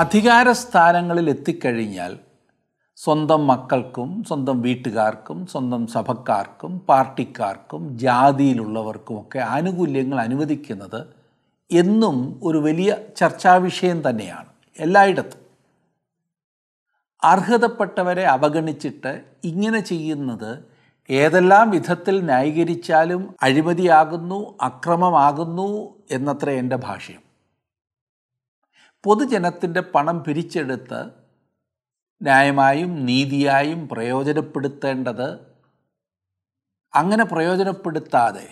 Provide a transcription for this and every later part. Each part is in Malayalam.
അധികാര സ്ഥാനങ്ങളിൽ എത്തിക്കഴിഞ്ഞാൽ സ്വന്തം മക്കൾക്കും സ്വന്തം വീട്ടുകാർക്കും സ്വന്തം സഭക്കാർക്കും പാർട്ടിക്കാർക്കും ജാതിയിലുള്ളവർക്കുമൊക്കെ ആനുകൂല്യങ്ങൾ അനുവദിക്കുന്നത് എന്നും ഒരു വലിയ ചർച്ചാവിഷയം തന്നെയാണ് എല്ലായിടത്തും. അർഹതപ്പെട്ടവരെ അവഗണിച്ചിട്ട് ഇങ്ങനെ ചെയ്യുന്നത് ഏതെല്ലാം വിധത്തിൽ ന്യായീകരിച്ചാലും അഴിമതിയാകുന്നു അക്രമമാകുന്നു എന്നത്ര എന്റെ ഭാഷ്യം. പൊതുജനത്തിന്റെ പണം പിരിച്ചെടുത്ത് ന്യായമായും നീതിയായും പ്രയോജനപ്പെടുത്തേണ്ടത് അങ്ങനെ പ്രയോജനപ്പെടുത്താതെ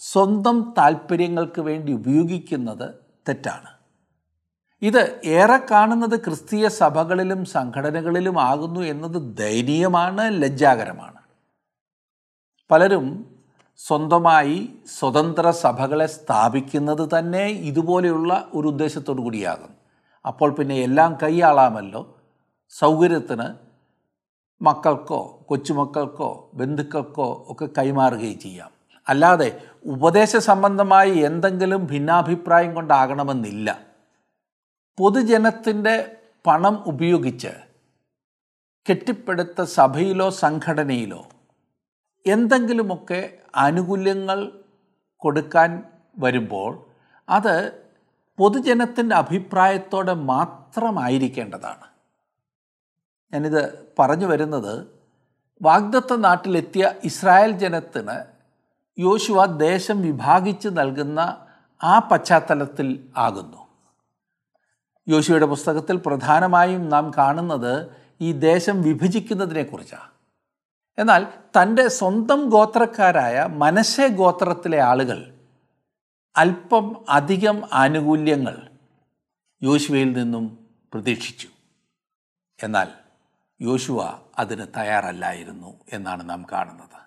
സ്വന്തം താല്പര്യങ്ങൾക്ക് വേണ്ടി ഉപയോഗിക്കുന്നത് തെറ്റാണ്. ഇത് ഏറെ കാണുന്നത് ക്രിസ്തീയ സഭകളിലും സംഘടനകളിലും ആകുന്നു എന്നത് ദയനീയമാണ് ലജ്ജാകരമാണ്. പലരും സ്വന്തമായി സ്വതന്ത്ര സഭകളെ സ്ഥാപിക്കുന്നത് തന്നെ ഇതുപോലെയുള്ള ഒരു ഉദ്ദേശത്തോടു കൂടിയാകും അപ്പോൾ പിന്നെ എല്ലാം കൈയാളാമല്ലോ. സൗകര്യത്തിന് മക്കൾക്കോ കൊച്ചുമക്കൾക്കോ ബന്ധുക്കൾക്കോ ഒക്കെ കൈമാറുകയും ചെയ്യാം. അല്ലാതെ ഉപദേശ സംബന്ധമായി എന്തെങ്കിലും ഭിന്നാഭിപ്രായം കൊണ്ടാകണമെന്നില്ല. പൊതുജനത്തിന്റെ പണം ഉപയോഗിച്ച് കെട്ടിപ്പടുത്ത സഭയിലോ സംഘടനയിലോ എന്തെങ്കിലുമൊക്കെ ആനുകൂല്യങ്ങൾ കൊടുക്കാൻ വരുമ്പോൾ അത് പൊതുജനത്തിന്റെ അഭിപ്രായത്തോടെ മാത്രമായിരിക്കേണ്ടതാണ്. ഞാനിത് പറഞ്ഞു വരുന്നത് വാഗ്ദത്ത നാട്ടിലെത്തിയ ഇസ്രായേൽ ജനത്തിന് യോശുവ ദേശം വിഭാഗിച്ച് നൽകുന്ന ആ പശ്ചാത്തലത്തിൽ ആകുന്നു. യോശുവയുടെ പുസ്തകത്തിൽ പ്രധാനമായും നാം കാണുന്നത് ഈ ദേശം വിഭജിക്കുന്നതിനെക്കുറിച്ചാണ് എന്നാൽ തന്റെ സ്വന്തം ഗോത്രക്കാരായ മനശെ ഗോത്രത്തിലെ ആളുകൾ അല്പം അധികം ആനുകൂല്യങ്ങൾ യോശുവയിൽ നിന്നും പ്രതീക്ഷിച്ചു. എന്നാൽ യോശുവ അതിന് തയ്യാറല്ലായിരുന്നു എന്നാണ് നാം കാണുന്നത്.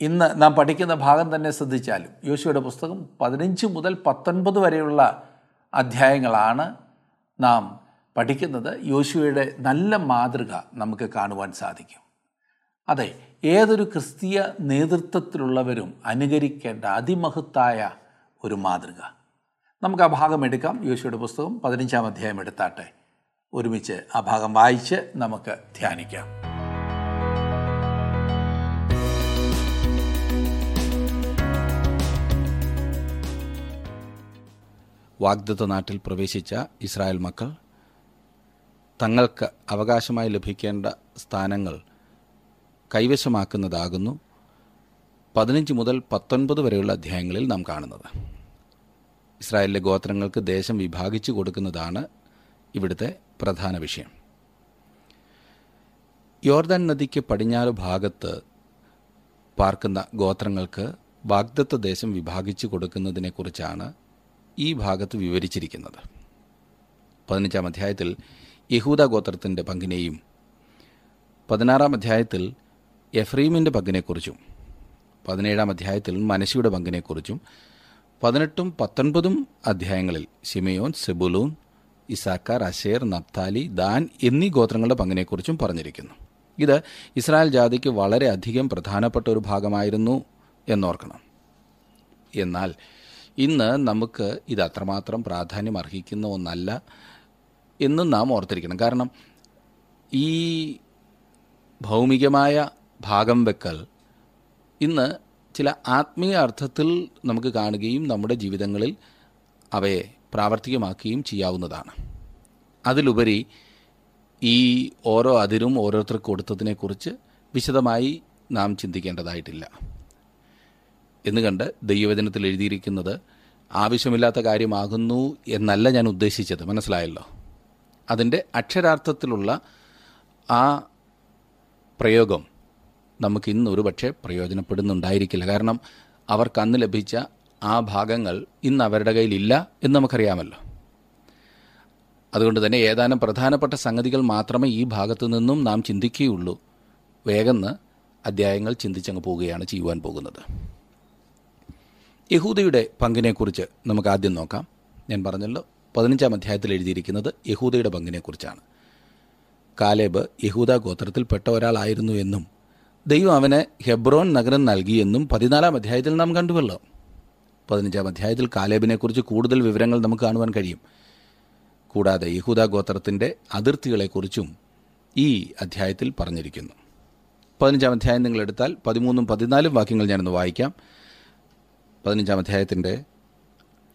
ഇന്ന് നാം പഠിക്കുന്ന ഭാഗം തന്നെ ശ്രദ്ധിച്ചാലും യോശുവയുടെ പുസ്തകം പതിനഞ്ച് മുതൽ പത്തൊൻപത് വരെയുള്ള അധ്യായങ്ങളാണ് നാം പഠിക്കുന്നത്. യോശുവയുടെ നല്ല മാതൃക നമുക്ക് കാണുവാൻ സാധിക്കും. അതെ ഏതൊരു ക്രിസ്തീയ നേതൃത്വത്തിലുള്ളവരും അനുകരിക്കേണ്ട അതിമഹത്തായ ഒരു മാതൃക. നമുക്ക് ആ ഭാഗം എടുക്കാം. യോശുവയുടെ പുസ്തകം പതിനഞ്ചാം അധ്യായം എടുത്താട്ടെ. ഒരുമിച്ച് ആ ഭാഗം വായിച്ച് നമുക്ക് ധ്യാനിക്കാം. വാഗ്ദത്ത നാട്ടിൽ പ്രവേശിച്ച ഇസ്രായേൽ മക്കൾ തങ്ങൾക്ക് അവകാശമായി ലഭിക്കേണ്ട സ്ഥാനങ്ങൾ കൈവശമാക്കുന്നതാകുന്നു. പതിനഞ്ച് മുതൽ പത്തൊൻപത് വരെയുള്ള അധ്യായങ്ങളിൽ നാം കാണുന്നത്. ഇസ്രായേലിലെ ഗോത്രങ്ങൾക്ക് ദേശം വിഭാഗിച്ചു കൊടുക്കുന്നതാണ് ഇവിടുത്തെ പ്രധാന വിഷയം. യോർദാൻ നദിക്ക് പടിഞ്ഞാറ് ഭാഗത്ത് പാർക്കുന്ന ഗോത്രങ്ങൾക്ക് വാഗ്ദത്ത ദേശം വിഭാഗിച്ചു കൊടുക്കുന്നതിനെക്കുറിച്ചാണ് ഈ ഭാഗത്ത് വിവരിച്ചിരിക്കുന്നത്. പതിനഞ്ചാം അധ്യായത്തിൽ യഹൂദ ഗോത്രത്തിന്റെ പങ്കിനെയും പതിനാറാം അധ്യായത്തിൽ എഫ്രീമിന്റെ പങ്കിനെക്കുറിച്ചും പതിനേഴാം അധ്യായത്തിൽ മനശിയുടെ പങ്കിനെക്കുറിച്ചും പതിനെട്ടും പത്തൊൻപതും അധ്യായങ്ങളിൽ Simeon Zebulun Issachar Asher Naphtali Dan എന്നീ ഗോത്രങ്ങളുടെ പങ്കിനെക്കുറിച്ചും പറഞ്ഞിരിക്കുന്നു. ഇത് ഇസ്രായേൽ ജാതിക്ക് വളരെയധികം പ്രധാനപ്പെട്ട ഒരു ഭാഗമായിരുന്നു എന്നോർക്കണം. എന്നാൽ ഇന്ന് നമുക്ക് ഇത് അത്രമാത്രം പ്രാധാന്യം അർഹിക്കുന്ന ഒന്നല്ല എന്നും നാം ഓർത്തിരിക്കണം. കാരണം ഈ ഭൗമികമായ ഭാഗം വെക്കൽ ഇന്ന് ചില ആത്മീയ അർത്ഥത്തിൽ നമുക്ക് കാണുകയും നമ്മുടെ ജീവിതങ്ങളിൽ അവയെ പ്രാവർത്തികമാക്കുകയും ചെയ്യാവുന്നതാണ്. അതിലുപരി ഈ ഓരോ അതിരും ഓരോരുത്തർക്ക് കൊടുത്തതിനെക്കുറിച്ച് വിശദമായി നാം ചിന്തിക്കേണ്ടതായിട്ടില്ല. എന്ന് കണ്ട് ദൈവവചനത്തിൽ എഴുതിയിരിക്കുന്നത് ആവശ്യമില്ലാത്ത കാര്യമാകുന്നു എന്നല്ല ഞാൻ ഉദ്ദേശിച്ചത്. മനസ്സിലായല്ലോ? അതിന്റെ അക്ഷരാർത്ഥത്തിലുള്ള ആ പ്രയോഗം നമുക്ക് ഇന്ന് ഒരു പക്ഷേ പ്രയോജനപ്പെടുന്നുണ്ടായിരിക്കില്ല. കാരണം അവർക്ക് അന്ന് ലഭിച്ച ആ ഭാഗങ്ങൾ ഇന്ന് അവരുടെ കയ്യിലില്ല എന്ന് നമുക്കറിയാമല്ലോ. അതുകൊണ്ട് തന്നെ ഏതാനും പ്രധാനപ്പെട്ട സംഗതികൾ മാത്രമേ ഈ ഭാഗത്തു നിന്നും നാം ചിന്തിക്കുകയുള്ളൂ. വേഗന്ന് അദ്ധ്യായങ്ങൾ ചിന്തിച്ചങ്ങ് പോവുകയാണ് ചെയ്യുവാൻ പോകുന്നത്. യഹൂദയുടെ പങ്കിനെക്കുറിച്ച് നമുക്ക് ആദ്യം നോക്കാം. ഞാൻ പറഞ്ഞല്ലോ പതിനഞ്ചാം അധ്യായത്തിൽ എഴുതിയിരിക്കുന്നത് യഹൂദയുടെ പങ്കിനെക്കുറിച്ചാണ്. കാലേബ് യഹൂദ ഗോത്രത്തിൽപ്പെട്ട ഒരാളായിരുന്നു എന്നും ദൈവം അവന് ഹെബ്രോൻ നഗരം നൽകിയെന്നും പതിനാലാം അധ്യായത്തിൽ നാം കണ്ടുവല്ലോ. പതിനഞ്ചാം അധ്യായത്തിൽ കാലേബിനെക്കുറിച്ച് കൂടുതൽ വിവരങ്ങൾ നമുക്ക് കാണുവാൻ കഴിയും. കൂടാതെ യഹൂദ ഗോത്രത്തിന്റെ അതിർത്തികളെക്കുറിച്ചും ഈ അധ്യായത്തിൽ പറഞ്ഞിരിക്കുന്നു. പതിനഞ്ചാം അധ്യായം നിങ്ങൾ എടുത്താൽ പതിമൂന്നും പതിനാലും വാക്യങ്ങൾ ഞാനൊന്ന് വായിക്കാം. പതിനഞ്ചാം അധ്യായത്തിന്റെ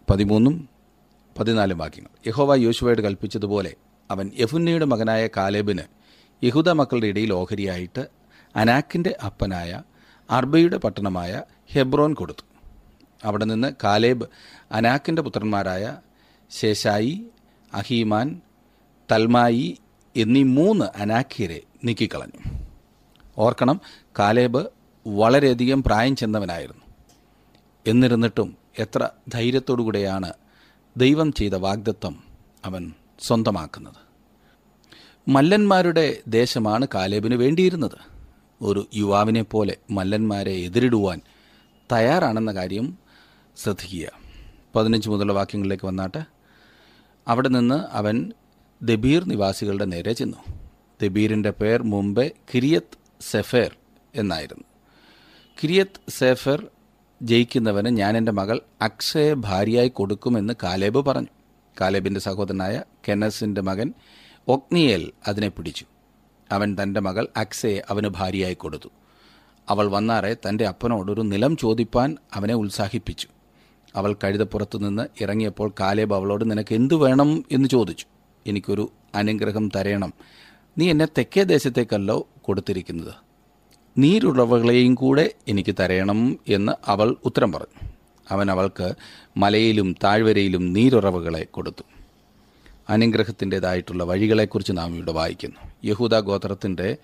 പതിമൂന്നും പതിനാലും വാക്യങ്ങൾ. യഹോവ യോശുവയോട് കൽപ്പിച്ചതുപോലെ അവൻ യഫുന്നയുടെ മകനായ കാലേബിന് യഹൂദ മക്കളുടെ ഇടയിൽ ഓഹരിയായിട്ട് അനാക്കിന്റെ അപ്പനായ അർബയുടെ പട്ടണമായ ഹെബ്രോൻ കൊടുത്തു. അവിടെ നിന്ന് കാലേബ് അനാക്കിന്റെ പുത്രന്മാരായ ശേഷായി അഹീമാൻ തൽമായി എന്നീ മൂന്ന് അനാഖ്യരെ നീക്കിക്കളഞ്ഞു. ഓർക്കണം കാലേബ് വളരെയധികം പ്രായം ചെന്നവനായിരുന്നു. എന്നിരുന്നിട്ടും എത്ര ധൈര്യത്തോടുകൂടെയാണ് ദൈവം ചെയ്ത വാഗ്ദത്വം അവൻ സ്വന്തമാക്കുന്നത്. മല്ലന്മാരുടെ ദേശമാണ് കാലേബിന് വേണ്ടിയിരുന്നത്. ഒരു യുവാവിനെ പോലെ മല്ലന്മാരെ എതിരിടുവാൻ തയ്യാറാണെന്ന കാര്യം ശ്രദ്ധിക്കുക. പതിനഞ്ച് മുതലുള്ള വാക്യങ്ങളിലേക്ക് വന്നാട്ട്. അവിടെ നിന്ന് അവൻ ദബീർ നിവാസികളുടെ നേരെ ചെന്നു. ദബീറിന്റെ പേർ മുമ്പേ കിരിയത്ത് സെഫേർ എന്നായിരുന്നു. കിരിയത്ത് സെഫർ ജയിക്കുന്നവന് ഞാൻ എന്റെ മകൾ അക്ഷയെ ഭാര്യയായി കൊടുക്കുമെന്ന് കാലേബ് പറഞ്ഞു. കാലേബിന്റെ സഹോദരനായ കെനസിന്റെ മകൻ ഒഗ്നിയേൽ അതിനെ പിടിച്ചു. അവൻ തന്റെ മകൾ അക്സയെ അവന് ഭാര്യയായി കൊടുത്തു. അവൾ വന്നാറെ തന്റെ അപ്പനോടൊരു നിലം ചോദിപ്പാൻ അവനെ ഉത്സാഹിപ്പിച്ചു. അവൾ കഴുതപ്പുറത്തു നിന്ന് ഇറങ്ങിയപ്പോൾ കാലേബ് അവളോട് നിനക്ക് എന്തു വേണം? എന്ന് ചോദിച്ചു. എനിക്കൊരു അനുഗ്രഹം തരയണം നീ എന്നെ തെക്കേ ദേശത്തേക്കല്ലോ കൊടുത്തിരിക്കുന്നത്. നീരുറവകളെയും കൂടെ എനിക്ക് തരയണം എന്ന് അവൾ ഉത്തരം പറഞ്ഞു. അവൻ അവൾക്ക് മലയിലും താഴ്വരയിലും നീരുറവകളെ കൊടുത്തു. അനുഗ്രഹത്തിന്റെതായിട്ടുള്ള വഴികളെക്കുറിച്ച് നാം ഇവിടെ വായിക്കുന്നു. യഹൂദ ഗോത്രത്തിന്റെ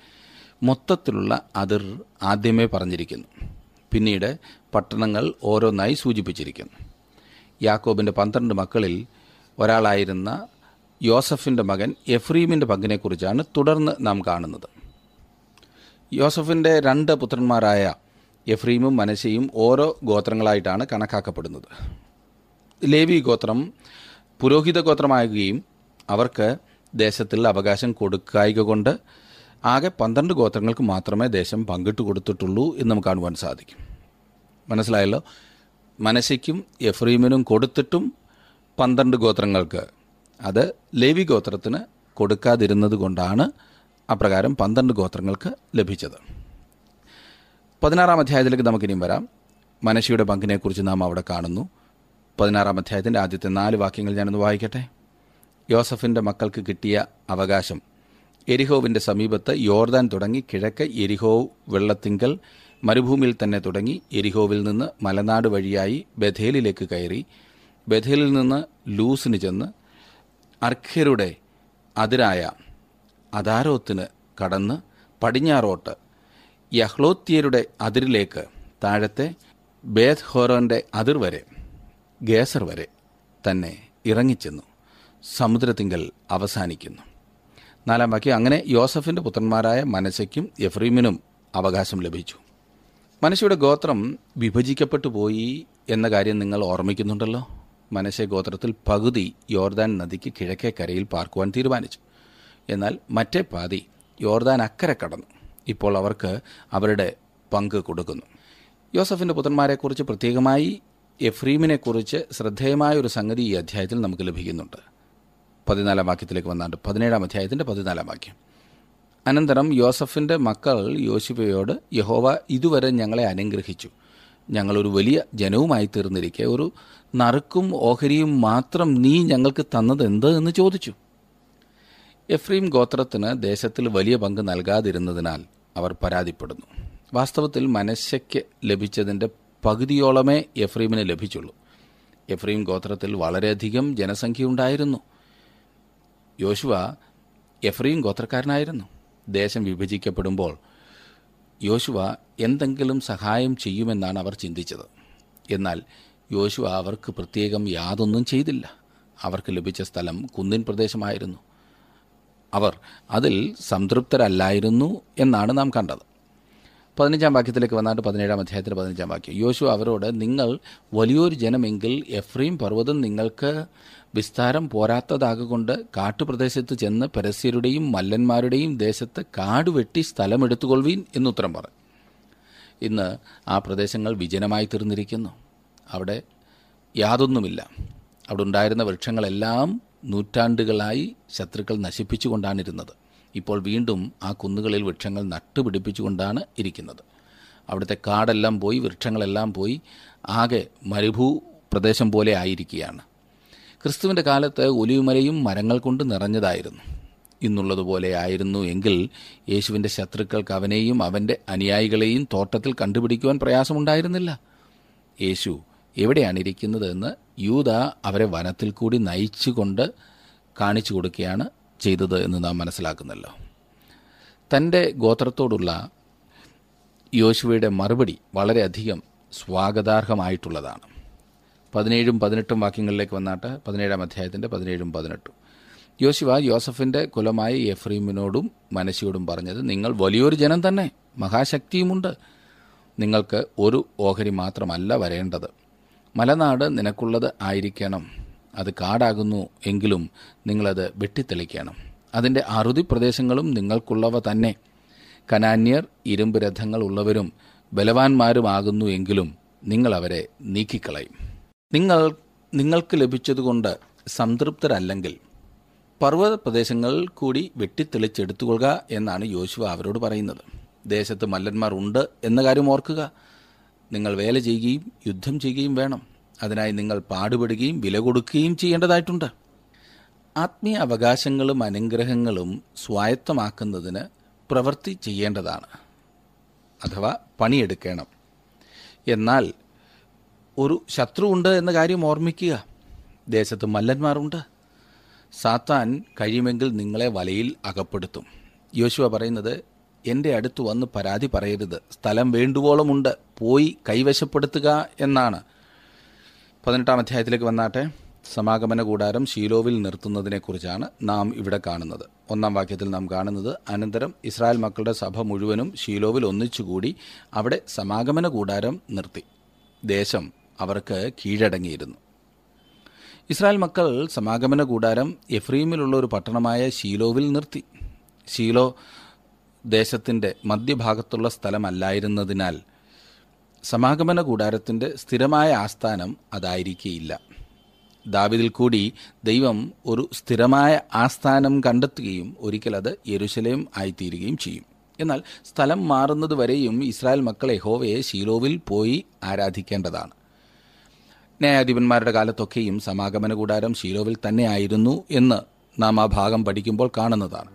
മൊത്തത്തിലുള്ള അതിർ ആദ്യമേ പറഞ്ഞിരിക്കുന്നു. പിന്നീട് പട്ടണങ്ങൾ ഓരോന്നായി സൂചിപ്പിച്ചിരിക്കുന്നു. യാക്കോബിന്റെ പന്ത്രണ്ട് മക്കളിൽ ഒരാളായിരുന്ന യോസഫിന്റെ മകൻ എഫ്രീമിന്റെ പങ്കിനെക്കുറിച്ചാണ് തുടർന്ന് നാം കാണുന്നത്. യോസഫിന്റെ രണ്ട് പുത്രന്മാരായ എഫ്രീമും മനശയും ഓരോ ഗോത്രങ്ങളായിട്ടാണ് കണക്കാക്കപ്പെടുന്നത്. ലേവി ഗോത്രം പുരോഹിത ഗോത്രമാകുകയും അവർക്ക് ദേശത്തിൽ അവകാശം കൊടുക്കായിക കൊണ്ട് ആകെ പന്ത്രണ്ട് ഗോത്രങ്ങൾക്ക് മാത്രമേ ദേശം പങ്കിട്ട് കൊടുത്തിട്ടുള്ളൂ എന്ന് നമുക്ക് കാണുവാൻ സാധിക്കും. മനസ്സിലായല്ലോ? മനശയ്ക്കും എഫ്രീമിനും കൊടുത്തിട്ടും പന്ത്രണ്ട് ഗോത്രങ്ങൾക്ക്. അത് ലേവി ഗോത്രത്തിന് കൊടുക്കാതിരുന്നത് കൊണ്ടാണ് അപ്രകാരം പന്ത്രണ്ട് ഗോത്രങ്ങൾക്ക് ലഭിച്ചത്. പതിനാറാം അധ്യായത്തിലേക്ക് നമുക്കിനിയും വരാം. മനശിയുടെ പങ്കിനെക്കുറിച്ച് നാം അവിടെ കാണുന്നു. പതിനാറാം അധ്യായത്തിന്റെ ആദ്യത്തെ നാല് വാക്യങ്ങൾ ഞാനൊന്ന് വായിക്കട്ടെ? യോസഫിന്റെ മക്കൾക്ക് കിട്ടിയ അവകാശം. എരിഹോവിന്റെ സമീപത്ത് യോർദാൻ തുടങ്ങി കിഴക്ക് എരിഹോ വെള്ളത്തിങ്കൽ മരുഭൂമിയിൽ തന്നെ തുടങ്ങി എരിഹോവിൽ നിന്ന് മലനാട് വഴിയായി ബഥേലിലേക്ക് കയറി ബഥേലിൽ നിന്ന് ലൂസിന് ചെന്ന് അർഖ്യരുടെ അതിരായ അദാരോത്തിന് കടന്ന് പടിഞ്ഞാറോട്ട് യഹ്ലോത്യരുടെ അതിരിലേക്ക് താഴത്തെ ബേത് ഹോറോന്റെ അതിർ വരെ ഗേസർ വരെ തന്നെ ഇറങ്ങിച്ചെന്നു. സമുദ്രത്തിങ്കൽ അവസാനിക്കുന്നു. നാലാം വാക്യം അങ്ങനെ യോസഫിന്റെ പുത്രന്മാരായ മനശയ്ക്കും എഫ്രീമിനും അവകാശം ലഭിച്ചു. മനശയുടെ ഗോത്രം വിഭജിക്കപ്പെട്ടു പോയി എന്ന കാര്യം നിങ്ങൾ ഓർമ്മിക്കുന്നുണ്ടല്ലോ? മനശ ഗോത്രത്തിൽ പകുതി യോർദാൻ നദിക്ക് കിഴക്കേ കരയിൽ പാർക്കുവാൻ തീരുമാനിച്ചു. എന്നാൽ മറ്റേ പാതി യോർദാൻ അക്കരെ കടന്നു. ഇപ്പോൾ അവർക്ക് അവരുടെ പങ്ക് കൊടുക്കുന്നു. യോസഫിന്റെ പുത്രന്മാരെക്കുറിച്ച് പ്രത്യേകമായി എഫ്രീമിനെക്കുറിച്ച് ശ്രദ്ധേയമായ ഒരു സംഗതി ഈ അധ്യായത്തിൽ നമുക്ക് ലഭിക്കുന്നുണ്ട്. പതിനാലാം വാക്യത്തിലേക്ക് വന്നാണ്ട്. പതിനേഴാം അധ്യായത്തിന്റെ പതിനാലാം വാക്യം. അനന്തരം യോസഫിന്റെ മക്കൾ യോശിബയോട് യഹോവ ഇതുവരെ ഞങ്ങളെ അനുഗ്രഹിച്ചു. ഞങ്ങളൊരു വലിയ ജനവുമായി തീർന്നിരിക്കെ. ഒരു നറുക്കും ഓഹരിയും മാത്രം നീ ഞങ്ങൾക്ക് തന്നത് എന്ത്? എന്ന് ചോദിച്ചു. എഫ്രീം ഗോത്രത്തിന് ദേശത്തിൽ വലിയ പങ്ക് നൽകാതിരുന്നതിനാൽ അവർ പരാതിപ്പെടുന്നു. വാസ്തവത്തിൽ മനശയ്ക്ക് ലഭിച്ചതിന്റെ പകുതിയോളമേ എഫ്രീമിന് ലഭിച്ചുള്ളൂ. എഫ്രീം ഗോത്രത്തിൽ വളരെയധികം ജനസംഖ്യ ഉണ്ടായിരുന്നു. യോശുവ എഫ്രീം ഗോത്രക്കാരനായിരുന്നു. ദേശം വിഭജിക്കപ്പെടുമ്പോൾ യോശുവ എന്തെങ്കിലും സഹായം ചെയ്യുമെന്നാണ് അവർ ചിന്തിച്ചത്. എന്നാൽ യോശുവ അവർക്ക് പ്രത്യേകം യാതൊന്നും ചെയ്തില്ല. അവർക്ക് ലഭിച്ച സ്ഥലം കുന്നിൻ പ്രദേശമായിരുന്നു. അവർ അതിൽ സംതൃപ്തരല്ലായിരുന്നു എന്നാണ് നാം കണ്ടത്. പതിനഞ്ചാം വാക്യത്തിലേക്ക് വന്നാട്ട് പതിനേഴാം അധ്യായത്തിന്റെ പതിനഞ്ചാം വാക്യം. യോശു അവരോട് നിങ്ങൾ വലിയൊരു ജനമെങ്കിൽ എഫ്രീം പർവതം നിങ്ങൾക്ക് വിസ്താരം പോരാത്തതാകൊണ്ട് കാട്ടുപ്രദേശത്ത് ചെന്ന് പരസ്യരുടെയും മല്ലന്മാരുടെയും ദേശത്ത് കാട് വെട്ടി സ്ഥലമെടുത്തുകൊള്ളുവീൻ എന്നുത്തരം പറഞ്ഞു ഇന്ന് ആ പ്രദേശങ്ങൾ വിജനമായി തീർന്നിരിക്കുന്നു. അവിടെ യാതൊന്നുമില്ല. അവിടെ ഉണ്ടായിരുന്ന വൃക്ഷങ്ങളെല്ലാം നൂറ്റാണ്ടുകളായി ശത്രുക്കൾ നശിപ്പിച്ചുകൊണ്ടാണിരുന്നത്. ഇപ്പോൾ വീണ്ടും ആ കുന്നുകളിൽ വൃക്ഷങ്ങൾ നട്ടുപിടിപ്പിച്ചുകൊണ്ടാണ് ഇരിക്കുന്നത്. അവിടുത്തെ കാടെല്ലാം പോയി വൃക്ഷങ്ങളെല്ലാം പോയി ആകെ മരുഭൂ പ്രദേശം പോലെ ആയിരിക്കുകയാണ്. ക്രിസ്തുവിന്റെ കാലത്ത് ഒലിവുമലയും മരങ്ങൾ കൊണ്ട് നിറഞ്ഞതായിരുന്നു. ഇന്നുള്ളതുപോലെ ആയിരുന്നു എങ്കിൽ യേശുവിന്റെ ശത്രുക്കൾക്ക് അവനെയും അവന്റെ അനുയായികളെയും തോട്ടത്തിൽ കണ്ടുപിടിക്കുവാൻ പ്രയാസമുണ്ടായിരുന്നില്ല. യേശു എവിടെയാണ് ഇരിക്കുന്നത് എന്ന് യൂത അവരെ വനത്തിൽ കൂടി നയിച്ചുകൊണ്ട് കാണിച്ചു കൊടുക്കുകയാണ് ചെയ്തത് എന്ന് നാം മനസ്സിലാക്കുന്നല്ലോ. തന്റെ ഗോത്രത്തോടുള്ള യോശുവയുടെ മറുപടി വളരെയധികം സ്വാഗതാർഹമായിട്ടുള്ളതാണ്. പതിനേഴും പതിനെട്ടും വാക്യങ്ങളിലേക്ക് വന്നാട്ട് പതിനേഴാം അധ്യായത്തിന്റെ പതിനേഴും പതിനെട്ടും. യോശുവ യോസഫിന്റെ കുലമായ എഫ്രീമിനോടും മനശിയോടും പറഞ്ഞത് നിങ്ങൾ വലിയൊരു ജനം തന്നെ മഹാശക്തിയുമുണ്ട്. നിങ്ങൾക്ക് ഒരു ഓഹരി മാത്രമല്ല വരേണ്ടത്. മലനാട് നിനക്കുള്ളത് ആയിരിക്കണം. അത് കാടാകുന്നു എങ്കിലും നിങ്ങളത് വെട്ടിത്തെളിക്കണം. അതിന്റെ അറുതി പ്രദേശങ്ങളും നിങ്ങൾക്കുള്ളവ തന്നെ. കനാന്യർ ഇരുമ്പ് രഥങ്ങൾ ഉള്ളവരും ബലവാന്മാരുമാകുന്നു എങ്കിലും നിങ്ങൾ അവരെ നീക്കിക്കളയും. നിങ്ങൾ നിങ്ങൾക്ക് ലഭിച്ചതുകൊണ്ട് സംതൃപ്തരല്ലെങ്കിൽ പർവത പ്രദേശങ്ങൾ കൂടി വെട്ടിത്തെളിച്ചെടുത്തുകൊള്ളുക എന്നാണ് യോശുവ അവരോട് പറയുന്നത്. ദേശത്ത് മല്ലന്മാർ ഉണ്ട് എന്ന കാര്യം ഓർക്കുക. നിങ്ങൾ വേല ചെയ്യുകയും യുദ്ധം ചെയ്യുകയും വേണം. അതിനായി നിങ്ങൾ പാടുപെടുകയും വില കൊടുക്കുകയും ചെയ്യേണ്ടതായിട്ടുണ്ട്. ആത്മീയ അവകാശങ്ങളും അനുഗ്രഹങ്ങളും സ്വായത്തമാക്കുന്നതിന് പ്രവൃത്തി ചെയ്യേണ്ടതാണ്. അഥവാ പണിയെടുക്കണം. എന്നാൽ ഒരു ശത്രുവുണ്ട് എന്ന കാര്യം ഓർമ്മിക്കുക. ദേശത്ത് മല്ലന്മാരുണ്ട്. സാത്താൻ കഴിയുമെങ്കിൽ നിങ്ങളെ വലയിൽ അകപ്പെടുത്തും. യോശുവ പറയുന്നത് എന്റെ അടുത്ത് വന്ന് പരാതി പറയരുത്. സ്ഥലം വേണ്ടുവോളമുണ്ട്. പോയി കൈവശപ്പെടുത്തുക എന്നാണ്. പതിനെട്ടാം അധ്യായത്തിലേക്ക് വന്നാട്ടെ. സമാഗമന കൂടാരം ഷീലോവിൽ നിർത്തുന്നതിനെക്കുറിച്ചാണ് നാം ഇവിടെ കാണുന്നത്. ഒന്നാം വാക്യത്തിൽ നാം കാണുന്നത് അനന്തരം ഇസ്രായേൽ മക്കളുടെ സഭ മുഴുവനും ഷീലോവിൽ ഒന്നിച്ചുകൂടി അവിടെ സമാഗമന കൂടാരം നിർത്തി. ദേശം അവർക്ക് കീഴടങ്ങിയിരുന്നു. ഇസ്രായേൽ മക്കൾ സമാഗമന കൂടാരം എഫ്രീമിലുള്ള ഒരു പട്ടണമായ ഷീലോവിൽ നിർത്തി. ഷീലോ ദേശത്തിന്റെ മധ്യഭാഗത്തുള്ള സ്ഥലമല്ലായിരുന്നതിനാൽ സമാഗമന കൂടാരത്തിന്റെ സ്ഥിരമായ ആസ്ഥാനം അതായിരിക്കേയില്ല. ദാവിദിൽ കൂടി ദൈവം ഒരു സ്ഥിരമായ ആസ്ഥാനം കണ്ടെത്തുകയും ഒരിക്കൽ അത് യെരുശലേം ആയിത്തീരുകയും ചെയ്യും. എന്നാൽ സ്ഥലം മാറുന്നത് വരെയും ഇസ്രായേൽ മക്കൾ യഹോവയെ ശീലോവിൽ പോയി ആരാധിക്കേണ്ടതാണ്. ന്യായാധിപന്മാരുടെ കാലത്തൊക്കെയും സമാഗമന കൂടാരം ശീലോവിൽ തന്നെയായിരുന്നു എന്ന് നാം ആ ഭാഗം പഠിക്കുമ്പോൾ കാണുന്നതാണ്.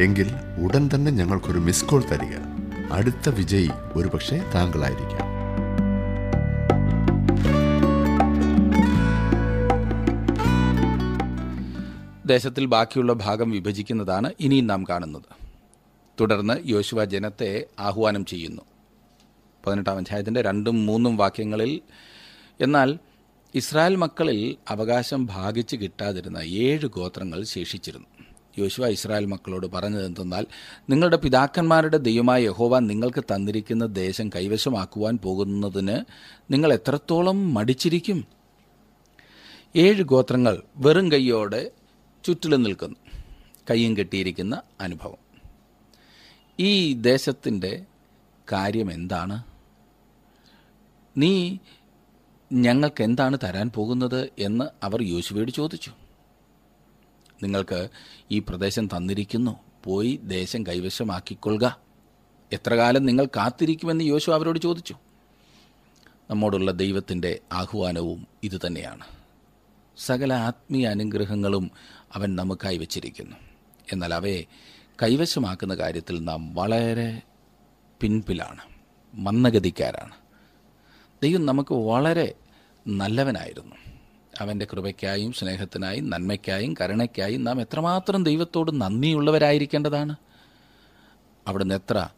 എങ്കിൽ ഉടൻ തന്നെ ഞങ്ങൾക്കൊരു മിസ് കോൾ തരിക. അടുത്ത വിജയി ഒരുപക്ഷെ താങ്കളായിരിക്കാം. ദേശത്തിൽ ബാക്കിയുള്ള ഭാഗം വിഭജിക്കുന്നതാണ് ഇനിയും നാം കാണുന്നത്. തുടർന്ന് യോശുവ ജനത്തെ ആഹ്വാനം ചെയ്യുന്നു. പതിനെട്ടാം അധ്യായത്തിന്റെ രണ്ടും മൂന്നും വാക്യങ്ങളിൽ എന്നാൽ ഇസ്രായേൽ മക്കളിൽ അവകാശം ഭാഗിച്ച് കിട്ടാതിരുന്ന ഏഴ് ഗോത്രങ്ങൾ ശേഷിച്ചിരുന്നു. യോശുവ ഇസ്രായേൽ മക്കളോട് പറഞ്ഞതെന്തെന്നാൽ നിങ്ങളുടെ പിതാക്കന്മാരുടെ ദൈവമായ യഹോവ നിങ്ങൾക്ക് തന്നിരിക്കുന്ന ദേശം കൈവശമാക്കുവാൻ പോകുന്നതിന് നിങ്ങൾ എത്രത്തോളം മടിച്ചിരിക്കും? ഏഴ് ഗോത്രങ്ങൾ വെറും കൈയോടെ ചുറ്റിലും നിൽക്കുന്നു. കയ്യും കെട്ടിയിരിക്കുന്ന അനുഭവം. ഈ ദേശത്തിന്റെ കാര്യം എന്താണ്? നീ ഞങ്ങൾക്ക് എന്താണ് തരാൻ പോകുന്നത് എന്ന് അവർ യോശുവയോട് ചോദിച്ചു. നിങ്ങൾക്ക് ഈ പ്രദേശം തന്നിരിക്കുന്നു. പോയി ദേശം കൈവശമാക്കിക്കൊള്ളുക. എത്ര കാലം നിങ്ങൾ കാത്തിരിക്കുമെന്ന് യോശു അവരോട് ചോദിച്ചു. നമ്മോടുള്ള ദൈവത്തിന്റെ ആഹ്വാനവും ഇതുതന്നെയാണ് സകല ആത്മീയ അനുഗ്രഹങ്ങളും അവൻ നമുക്കായി വച്ചിരിക്കുന്നു. എന്നാൽ അവയെ കൈവശമാക്കുന്ന കാര്യത്തിൽ നാം വളരെ പിൻപിലാണ് മന്ദഗതിക്കാരാണ്. ദൈവം നമുക്ക് വളരെ നല്ലവനായിരുന്നു. അവന്റെ കൃപയ്ക്കായും സ്നേഹത്തിനായും നന്മയ്ക്കായും കരുണയ്ക്കായും നാം എത്രമാത്രം ദൈവത്തോട് നന്ദിയുള്ളവരായിരിക്കേണ്ടതാണ്? അവിടുന്ന് എത്ര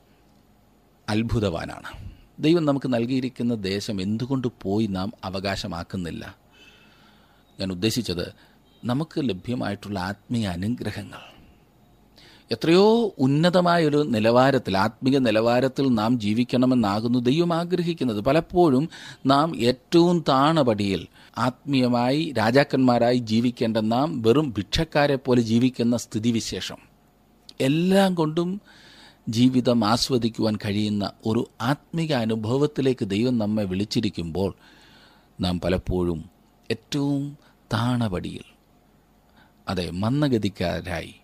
അത്ഭുതവാനാണ്. ദൈവം നമുക്ക് നൽകിയിരിക്കുന്ന ദേശം എന്തുകൊണ്ട് പോയി നാം അവകാശമാക്കുന്നില്ല? ഞാൻ ഉദ്ദേശിച്ചത് നമുക്ക് ലഭ്യമായിട്ടുള്ള ആത്മീയ അനുഗ്രഹങ്ങൾ. എത്രയോ ഉന്നതമായൊരു നിലവാരത്തിൽ ആത്മീയ നിലവാരത്തിൽ നാം ജീവിക്കണമെന്നാകുന്നു ദൈവം ആഗ്രഹിക്കുന്നത്. പലപ്പോഴും നാം ഏറ്റവും താണപടിയിൽ ആത്മീയമായി രാജാക്കന്മാരായി ജീവിക്കേണ്ട നാം വെറും ഭിക്ഷക്കാരെ പോലെ ജീവിക്കുന്ന സ്ഥിതിവിശേഷം. എല്ലാം കൊണ്ടും ജീവിതം ആസ്വദിക്കുവാൻ കഴിയുന്ന ഒരു ആത്മീക അനുഭവത്തിലേക്ക് ദൈവം നമ്മെ വിളിച്ചിരിക്കുമ്പോൾ നാം പലപ്പോഴും ഏറ്റവും താണപടിയിൽ അതെ മന്ദഗതിക്കാരായി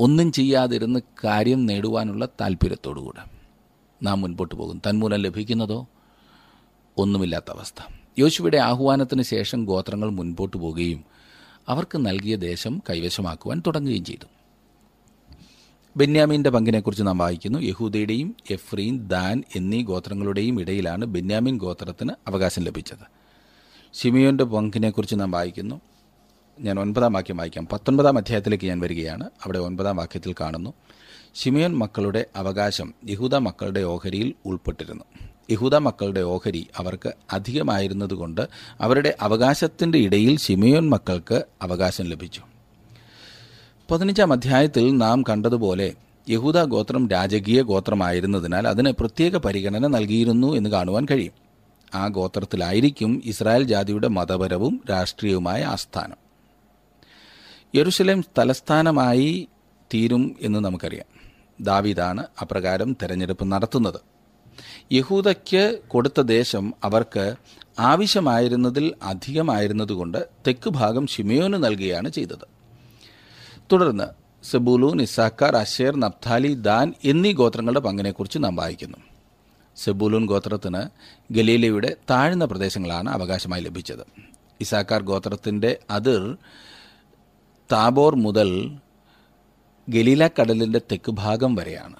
ഒന്നും ചെയ്യാതിരുന്ന് കാര്യം നേടുവാനുള്ള താല്പര്യത്തോടുകൂടെ നാം മുൻപോട്ട് പോകും തന്മൂലം ലഭിക്കുന്നതോ ഒന്നുമില്ലാത്ത അവസ്ഥ. യോശുവയുടെ ആഹ്വാനത്തിന് ശേഷം ഗോത്രങ്ങൾ മുൻപോട്ട് പോവുകയും അവർക്ക് നൽകിയ ദേശം കൈവശമാക്കുവാൻ തുടങ്ങുകയും ചെയ്തു. ബെന്യാമീന്റെ പങ്കിനെക്കുറിച്ച് നാം വായിക്കുന്നു. യഹൂദയുടെയും എഫ്രീൻ ദാൻ എന്നീ ഗോത്രങ്ങളുടെയും ഇടയിലാണ് ബെന്യാമീൻ ഗോത്രത്തിന് അവകാശം ലഭിച്ചത്. ഷിമിയോന്റെ പങ്കിനെക്കുറിച്ച് നാം വായിക്കുന്നു. ഞാൻ ഒൻപതാം വാക്യം വായിക്കാം. പത്തൊൻപതാം അധ്യായത്തിലേക്ക് ഞാൻ വരികയാണ്. അവിടെ ഒൻപതാം വാക്യത്തിൽ കാണുന്നു. ഷിമിയൻ മക്കളുടെ അവകാശം യഹൂദ മക്കളുടെ ഓഹരിയിൽ ഉൾപ്പെട്ടിരുന്നു. യഹൂദ മക്കളുടെ ഓഹരി അവർക്ക് അധികമായിരുന്നതുകൊണ്ട് അവരുടെ അവകാശത്തിന്റെ ഇടയിൽ ഷിമിയോൻ മക്കൾക്ക് അവകാശം ലഭിച്ചു. പതിനഞ്ചാം അധ്യായത്തിൽ നാം കണ്ടതുപോലെ യഹൂദ ഗോത്രം രാജകീയ ഗോത്രമായിരുന്നതിനാൽ അതിന് പ്രത്യേക പരിഗണന നൽകിയിരുന്നു എന്ന് കാണുവാൻ കഴിയും. ആ ഗോത്രത്തിലായിരിക്കും ഇസ്രായേൽ ജാതിയുടെ മതപരവും രാഷ്ട്രീയവുമായ ആസ്ഥാനം. യെരുശലേം തലസ്ഥാനമായി തീരും എന്ന് നമുക്കറിയാം. ദാവീദാണ് അപ്രകാരം തെരഞ്ഞെടുപ്പ് നടത്തുന്നത്. യഹൂദയ്ക്ക് കൊടുത്ത ദേശം അവർക്ക് ആവശ്യമായിരുന്നതിൽ അധികമായിരുന്നതുകൊണ്ട് തെക്ക് ഭാഗം ഷിമയോന് നൽകുകയാണ് ചെയ്തത്. തുടർന്ന് Zebulun Issachar Asher Naphtali Dan എന്നീ ഗോത്രങ്ങളുടെ പങ്കിനെക്കുറിച്ച് നാം വായിക്കുന്നു. സെബൂലൂൻ ഗോത്രത്തിന് ഗലീലയുടെ താഴ്ന്ന പ്രദേശങ്ങളാണ് അവകാശമായി ലഭിച്ചത്. ഇസാക്കാർ ഗോത്രത്തിന്റെ അതിർ താബോർ മുതൽ ഗലീല കടലിന്റെ തെക്ക് ഭാഗം വരെയാണ്.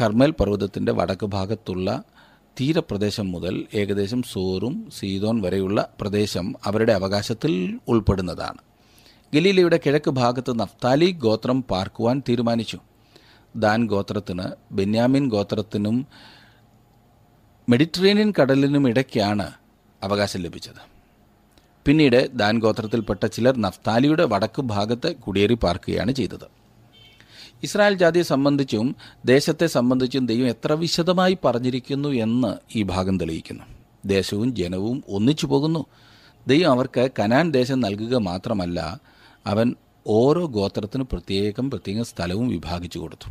കർമ്മൽ പർവതത്തിന്റെ വടക്ക് ഭാഗത്തുള്ള തീരപ്രദേശം മുതൽ ഏകദേശം സോറും സീതോൻ വരെയുള്ള പ്രദേശം അവരുടെ അവകാശത്തിൽ ഉൾപ്പെടുന്നതാണ്. ഗലീലയുടെ കിഴക്ക് ഭാഗത്ത് നഫ്താലി ഗോത്രം പാർക്കുവാൻ തീരുമാനിച്ചു. ദാൻ ഗോത്രത്തിന് ബെന്യാമിൻ ഗോത്രത്തിനും മെഡിറ്ററേനിയൻ കടലിനും ഇടയ്ക്കാണ് അവകാശം ലഭിച്ചത്. പിന്നീട് ദാൻ ഗോത്രത്തിൽപ്പെട്ട ചിലർ നഫ്താലിയുടെ വടക്ക് ഭാഗത്ത് കുടിയേറി പാർക്കുകയാണ് ചെയ്തത്. ഇസ്രായേൽ ജാതിയെ സംബന്ധിച്ചും ദേശത്തെ സംബന്ധിച്ചും ദൈവം എത്ര വിശദമായി പറഞ്ഞിരിക്കുന്നു എന്ന് ഈ ഭാഗം തെളിയിക്കുന്നു. ദേശവും ജനവും ഒന്നിച്ചു പോകുന്നു. ദൈവം അവർക്ക് കനാൻ ദേശം നൽകുക മാത്രമല്ല അവൻ ഓരോ ഗോത്രത്തിനും പ്രത്യേകം പ്രത്യേക സ്ഥലവും വിഭാഗിച്ചു കൊടുത്തു.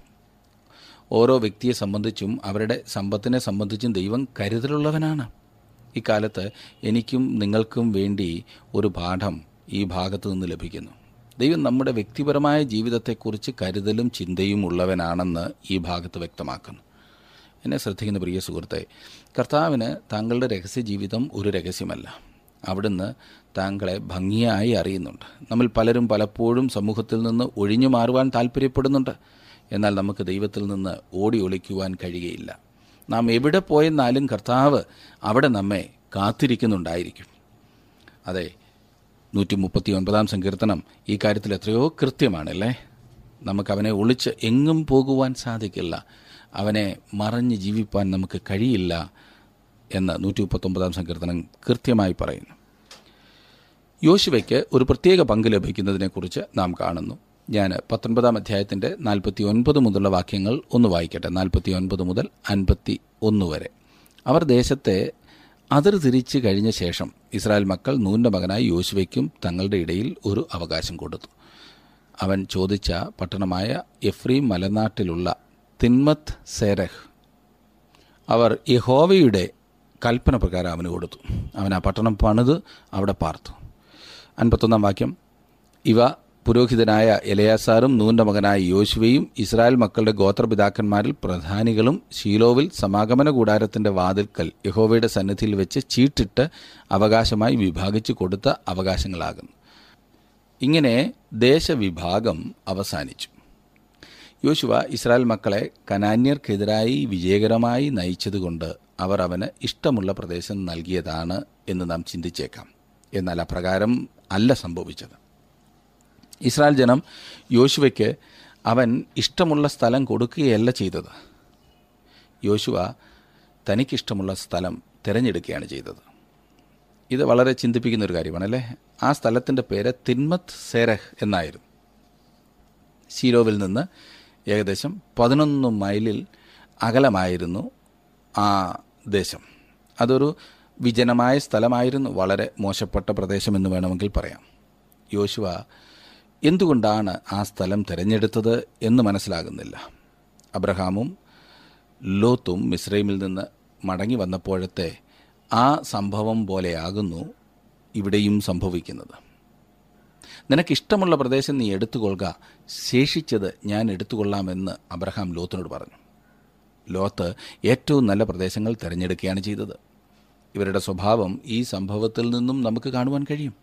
ഓരോ വ്യക്തിയെ സംബന്ധിച്ചും അവരുടെ സമ്പത്തിനെ സംബന്ധിച്ചും ദൈവം കരുതലുള്ളവനാണ്. ഇക്കാലത്ത് എനിക്കും നിങ്ങൾക്കും വേണ്ടി ഒരു പാഠം ഈ ഭാഗത്തു നിന്ന് ലഭിക്കുന്നു. ദൈവം നമ്മുടെ വ്യക്തിപരമായ ജീവിതത്തെക്കുറിച്ച് കരുതലും ചിന്തയും ഉള്ളവനാണെന്ന് ഈ ഭാഗത്ത് വ്യക്തമാക്കുന്നു. എന്നെ ശ്രദ്ധിക്കുന്ന പ്രിയ സുഹൃത്തെ കർത്താവിന് താങ്കളുടെ രഹസ്യ ജീവിതം ഒരു രഹസ്യമല്ല. അവിടുന്ന് താങ്കളെ ഭംഗിയായി അറിയുന്നുണ്ട്. നമ്മൾ പലരും പലപ്പോഴും സമൂഹത്തിൽ നിന്ന് ഒഴിഞ്ഞു മാറുവാൻ താല്പര്യപ്പെടുന്നുണ്ട്. എന്നാൽ നമുക്ക് ദൈവത്തിൽ നിന്ന് ഓടി ഒളിക്കുവാൻ കഴിയുകയില്ല നാം എവിടെ പോയെന്നാലും കർത്താവ് അവിടെ നമ്മെ കാത്തിരിക്കുന്നുണ്ടായിരിക്കും. അതെ നൂറ്റി മുപ്പത്തി ഒൻപതാം സങ്കീർത്തനം ഈ കാര്യത്തിൽ എത്രയോ കൃത്യമാണല്ലേ? നമുക്കവനെ ഒളിച്ച് എങ്ങും പോകുവാൻ സാധിക്കില്ല. അവനെ മറഞ്ഞ് ജീവിപ്പാൻ നമുക്ക് കഴിയില്ല എന്ന് നൂറ്റി മുപ്പത്തൊമ്പതാം സങ്കീർത്തനം കൃത്യമായി പറയുന്നു. യോശുവയ്ക്ക് ഒരു പ്രത്യേക പങ്ക് ലഭിക്കുന്നതിനെക്കുറിച്ച് നാം കാണുന്നു. ഞാൻ പത്തൊൻപതാം അധ്യായത്തിന്റെ നാൽപ്പത്തി ഒൻപത് മുതലുള്ള വാക്യങ്ങൾ ഒന്ന് വായിക്കട്ടെ. നാൽപ്പത്തി ഒൻപത് മുതൽ അൻപത്തി ഒന്ന് വരെ. അവർ ദേശത്തെ അതിർ തിരിച്ചു കഴിഞ്ഞ ശേഷം ഇസ്രായേൽ മക്കൾ നൂന്റെ മകനായി യോശുവയ്ക്കും തങ്ങളുടെ ഇടയിൽ ഒരു അവകാശം കൊടുത്തു. അവൻ ചോദിച്ച പട്ടണമായ എഫ്രീം മലനാട്ടിലുള്ള തിന്മത്ത് സേരഹ് അവർ യഹോവയുടെ കൽപ്പന പ്രകാരം അവന് കൊടുത്തു. അവൻ ആ പട്ടണം പണിത് അവിടെ പാർത്തു. അൻപത്തൊന്നാം വാക്യം. ഇവ പുരോഹിതനായ എലയാസാറും നൂന്റെ മകനായ യോശുവയും ഇസ്രായേൽ മക്കളുടെ ഗോത്രപിതാക്കന്മാരിൽ പ്രധാനികളും ഷീലോവിൽ സമാഗമന കൂടാരത്തിന്റെ വാതിൽക്കൽ യഹോവയുടെ സന്നിധിയിൽ വെച്ച് ചീട്ടിട്ട് അവകാശമായി വിഭാഗിച്ചു കൊടുത്ത അവകാശങ്ങളാകുന്നു ഇങ്ങനെ ദേശവിഭാഗം അവസാനിച്ചു. യോശുവ ഇസ്രായേൽ മക്കളെ കനാന്യർക്കെതിരായി വിജയകരമായി നയിച്ചതുകൊണ്ട് അവർ അവന് ഇഷ്ടമുള്ള പ്രദേശം നൽകിയതാണ് എന്ന് നാം ചിന്തിച്ചേക്കാം. എന്നാൽ അപ്രകാരം അല്ല സംഭവിച്ചത്. ഇസ്രായേൽ ജനം യോശുവയ്ക്ക് അവൻ ഇഷ്ടമുള്ള സ്ഥലം കൊടുക്കുകയല്ല ചെയ്തത്. യോശുവ തനിക്കിഷ്ടമുള്ള സ്ഥലം തിരഞ്ഞെടുക്കുകയാണ് ചെയ്തത്. ഇത് വളരെ ചിന്തിപ്പിക്കുന്ന ഒരു കാര്യമാണല്ലേ? ആ സ്ഥലത്തിന്റെ പേര് തിന്മത് സേരഹ് എന്നായിരുന്നു. ശീലോവിൽ നിന്ന് ഏകദേശം പതിനൊന്ന് മൈലിൽ അകലമായിരുന്നു ആ ദേശം. അതൊരു വിജനമായ സ്ഥലമായിരുന്നു. വളരെ മോശപ്പെട്ട പ്രദേശമെന്ന് വേണമെങ്കിൽ പറയാം. യോശുവ എന്തുകൊണ്ടാണ് ആ സ്ഥലം തിരഞ്ഞെടുത്തത് എന്ന് മനസ്സിലാകുന്നില്ല. അബ്രഹാമും ലോത്തും മിസ്രൈമിൽ നിന്ന് മടങ്ങി വന്നപ്പോഴത്തെ ആ സംഭവം പോലെയാകുന്നു ഇവിടെയും സംഭവിക്കുന്നത്. നിനക്കിഷ്ടമുള്ള പ്രദേശം നീ എടുത്തുകൊള്ളുക ശേഷിച്ചത് ഞാൻ എടുത്തുകൊള്ളാമെന്ന് അബ്രഹാം ലോത്തിനോട് പറഞ്ഞു. ലോത്ത് ഏറ്റവും നല്ല പ്രദേശങ്ങൾ തിരഞ്ഞെടുക്കുകയാണ് ചെയ്തത്. ഇവരുടെ സ്വഭാവം ഈ സംഭവത്തിൽ നിന്നും നമുക്ക് കാണുവാൻ കഴിയും.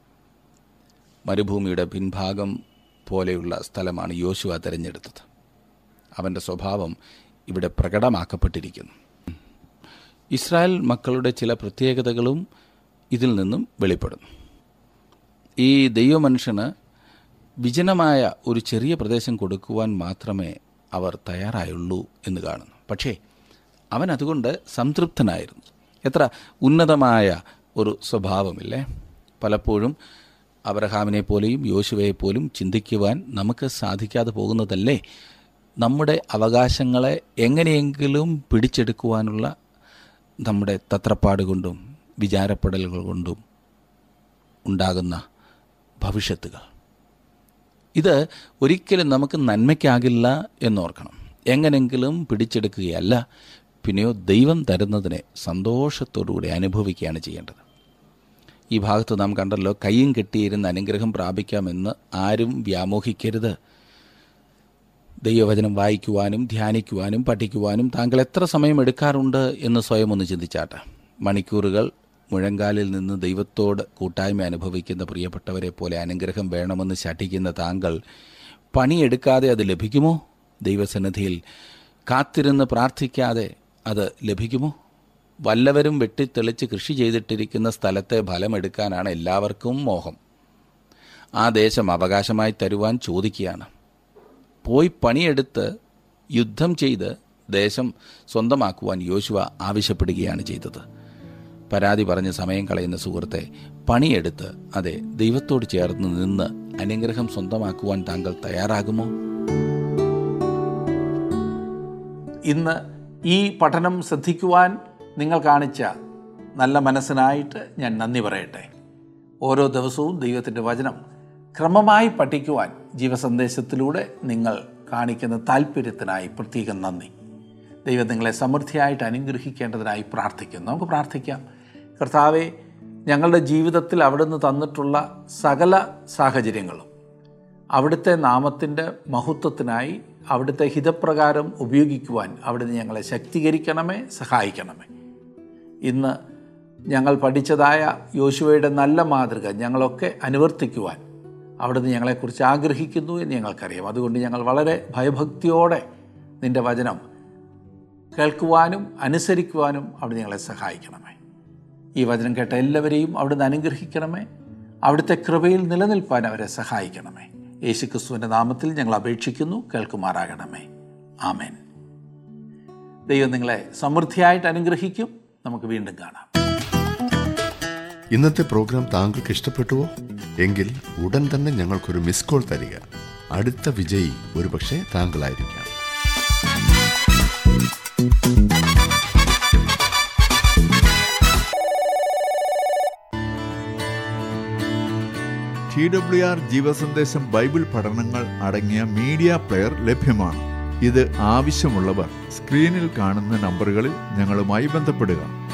മരുഭൂമിയുടെ പിൻഭാഗം പോലെയുള്ള സ്ഥലമാണ് യോശുവ തിരഞ്ഞെടുത്തത്. അവന്റെ സ്വഭാവം ഇവിടെ പ്രകടമാക്കപ്പെട്ടിരിക്കുന്നു. ഇസ്രായേൽ മക്കളുടെ ചില പ്രത്യേകതകളും ഇതിൽ നിന്നും വെളിപ്പെടുന്നു. ഈ ദൈവമനുഷ്യന് വിജനമായ ഒരു ചെറിയ പ്രദേശം കൊടുക്കുവാൻ മാത്രമേ അവർ തയ്യാറായുള്ളൂ എന്ന് കാണുന്നു. പക്ഷേ അവൻ അതുകൊണ്ട് സംതൃപ്തനായിരുന്നു. എത്ര ഉന്നതമായ ഒരു സ്വഭാവമില്ലേ? പലപ്പോഴും അബ്രഹാമിനെ പോലെയും യോശുവയെ പോലും ചിന്തിക്കുവാൻ നമുക്ക് സാധിക്കാതെ പോകുന്നതല്ലേ? നമ്മുടെ അവകാശങ്ങളെ എങ്ങനെയെങ്കിലും പിടിച്ചെടുക്കുവാനുള്ള നമ്മുടെ തത്രപ്പാട് കൊണ്ടും വിചാരപ്പെടലുകൾ കൊണ്ടും ഉണ്ടാകുന്ന ഭവിഷ്യത്തുകൾ. ഇത് ഒരിക്കലും നമുക്ക് നന്മയ്ക്കാകില്ല എന്നോർക്കണം. എങ്ങനെങ്കിലും പിടിച്ചെടുക്കുകയല്ല. പിന്നെയോ ദൈവം തരുന്നതിനെ സന്തോഷത്തോടുകൂടി അനുഭവിക്കുകയാണ് ചെയ്യേണ്ടത്. ഈ ഭാഗത്ത് നാം കണ്ടല്ലോ കയ്യും കെട്ടിയിരുന്ന് അനുഗ്രഹം പ്രാപിക്കാമെന്ന് ആരും വ്യാമോഹിക്കരുത്. ദൈവവചനം വായിക്കുവാനും ധ്യാനിക്കുവാനും പഠിക്കുവാനും താങ്കൾ എത്ര സമയം എടുക്കാറുണ്ട് എന്ന് സ്വയം ഒന്ന് ചിന്തിച്ചാട്ടെ. മണിക്കൂറുകൾ മുഴങ്കാലിൽ നിന്ന് ദൈവത്തോട് കൂട്ടായ്മ അനുഭവിക്കുന്ന പ്രിയപ്പെട്ടവരെ പോലെ അനുഗ്രഹം വേണമെന്ന് ശഠിക്കുന്ന താങ്കൾ പണിയെടുക്കാതെ അത് ലഭിക്കുമോ? ദൈവസന്നിധിയിൽ കാത്തിരുന്ന് പ്രാർത്ഥിക്കാതെ അത് ലഭിക്കുമോ? വല്ലവരും വെട്ടിത്തെളിച്ച് കൃഷി ചെയ്തിട്ടിരിക്കുന്ന സ്ഥലത്തെ ഫലമെടുക്കാനാണ് എല്ലാവർക്കും മോഹം. ആ ദേശം അവകാശമായി തരുവാൻ ചോദിക്കുകയാണ്. പോയി പണിയെടുത്ത് യുദ്ധം ചെയ്ത് ദേശം സ്വന്തമാക്കുവാൻ യോശുവ ആവശ്യപ്പെടുകയാണ് ചെയ്തത്. പരാതി പറഞ്ഞ് സമയം കളയുന്ന സുഹൃത്തെ പണിയെടുത്ത് അതെ ദൈവത്തോട് ചേർന്ന് നിന്ന് അനുഗ്രഹം സ്വന്തമാക്കുവാൻ താങ്കൾ തയ്യാറാകുമോ? ഇന്ന് ഈ പഠനം ശ്രദ്ധിക്കുവാൻ നിങ്ങൾ കാണിച്ച നല്ല മനസ്സിനായിട്ട് ഞാൻ നന്ദി പറയട്ടെ. ഓരോ ദിവസവും ദൈവത്തിന്റെ വചനം ക്രമമായി പഠിക്കുവാൻ ജീവസന്ദേശത്തിലൂടെ നിങ്ങൾ കാണിക്കുന്ന താല്പര്യത്തിനായി പ്രത്യേകം നന്ദി. ദൈവം നിങ്ങളെ സമൃദ്ധിയായിട്ട് അനുഗ്രഹിക്കേണ്ടതിനായി പ്രാർത്ഥിക്കുന്നു. നമുക്ക് പ്രാർത്ഥിക്കാം. കർത്താവെ ഞങ്ങളുടെ ജീവിതത്തിൽ അവിടുന്ന് തന്നിട്ടുള്ള സകല സാഹചര്യങ്ങളും അവിടുത്തെ നാമത്തിന്റെ മഹത്വത്തിനായി അവിടുത്തെ ഹിതപ്രകാരം ഉപയോഗിക്കുവാൻ അവിടുന്ന് ഞങ്ങളെ ശക്തീകരിക്കണമേ സഹായിക്കണമേ. ഇന്ന് ഞങ്ങൾ പഠിച്ചതായ യോശുവയുടെ നല്ല മാതൃക ഞങ്ങളൊക്കെ അനുവർത്തിക്കുവാൻ അവിടുന്ന് ഞങ്ങളെക്കുറിച്ച് ആഗ്രഹിക്കുന്നു എന്ന് ഞങ്ങൾക്കറിയാം. അതുകൊണ്ട് ഞങ്ങൾ വളരെ ഭയഭക്തിയോടെ നിന്റെ വചനം കേൾക്കുവാനും അനുസരിക്കുവാനും അവിടുന്ന് ഞങ്ങളെ സഹായിക്കണമേ. ഈ വചനം കേട്ട എല്ലാവരെയും അവിടുന്ന് അനുഗ്രഹിക്കണമേ. അവിടുത്തെ കൃപയിൽ നിലനിൽപ്പാൻ അവരെ സഹായിക്കണമേ. യേശുക്രിസ്തുവിന്റെ നാമത്തിൽ ഞങ്ങൾ അപേക്ഷിക്കുന്നു കേൾക്കുമാറാകണമേ. ആമേൻ. ദൈവം നിങ്ങളെ സമൃദ്ധിയായിട്ട് അനുഗ്രഹിക്കും. നമുക്ക് വീണ്ടും കാണാം. ഇന്നത്തെ പ്രോഗ്രാം താങ്കൾക്ക് ഇഷ്ടപ്പെട്ടുവോ? എങ്കിൽ ഉടൻ തന്നെ ഞങ്ങൾക്കൊരു മിസ് കോൾ തരിക. അടുത്ത വിജയി ഒരുപക്ഷെ താങ്കളായിരിക്കാം. ടി ഡബ്ല്യു ആർ ജീവസന്ദേശം ബൈബിൾ പഠനങ്ങൾ അടങ്ങിയ മീഡിയ പ്ലെയർ ലഭ്യമാണ്. ഇത് ആവശ്യമുള്ളവർ സ്ക്രീനിൽ കാണുന്ന നമ്പറുകളിൽ ഞങ്ങളുമായി ബന്ധപ്പെടുക.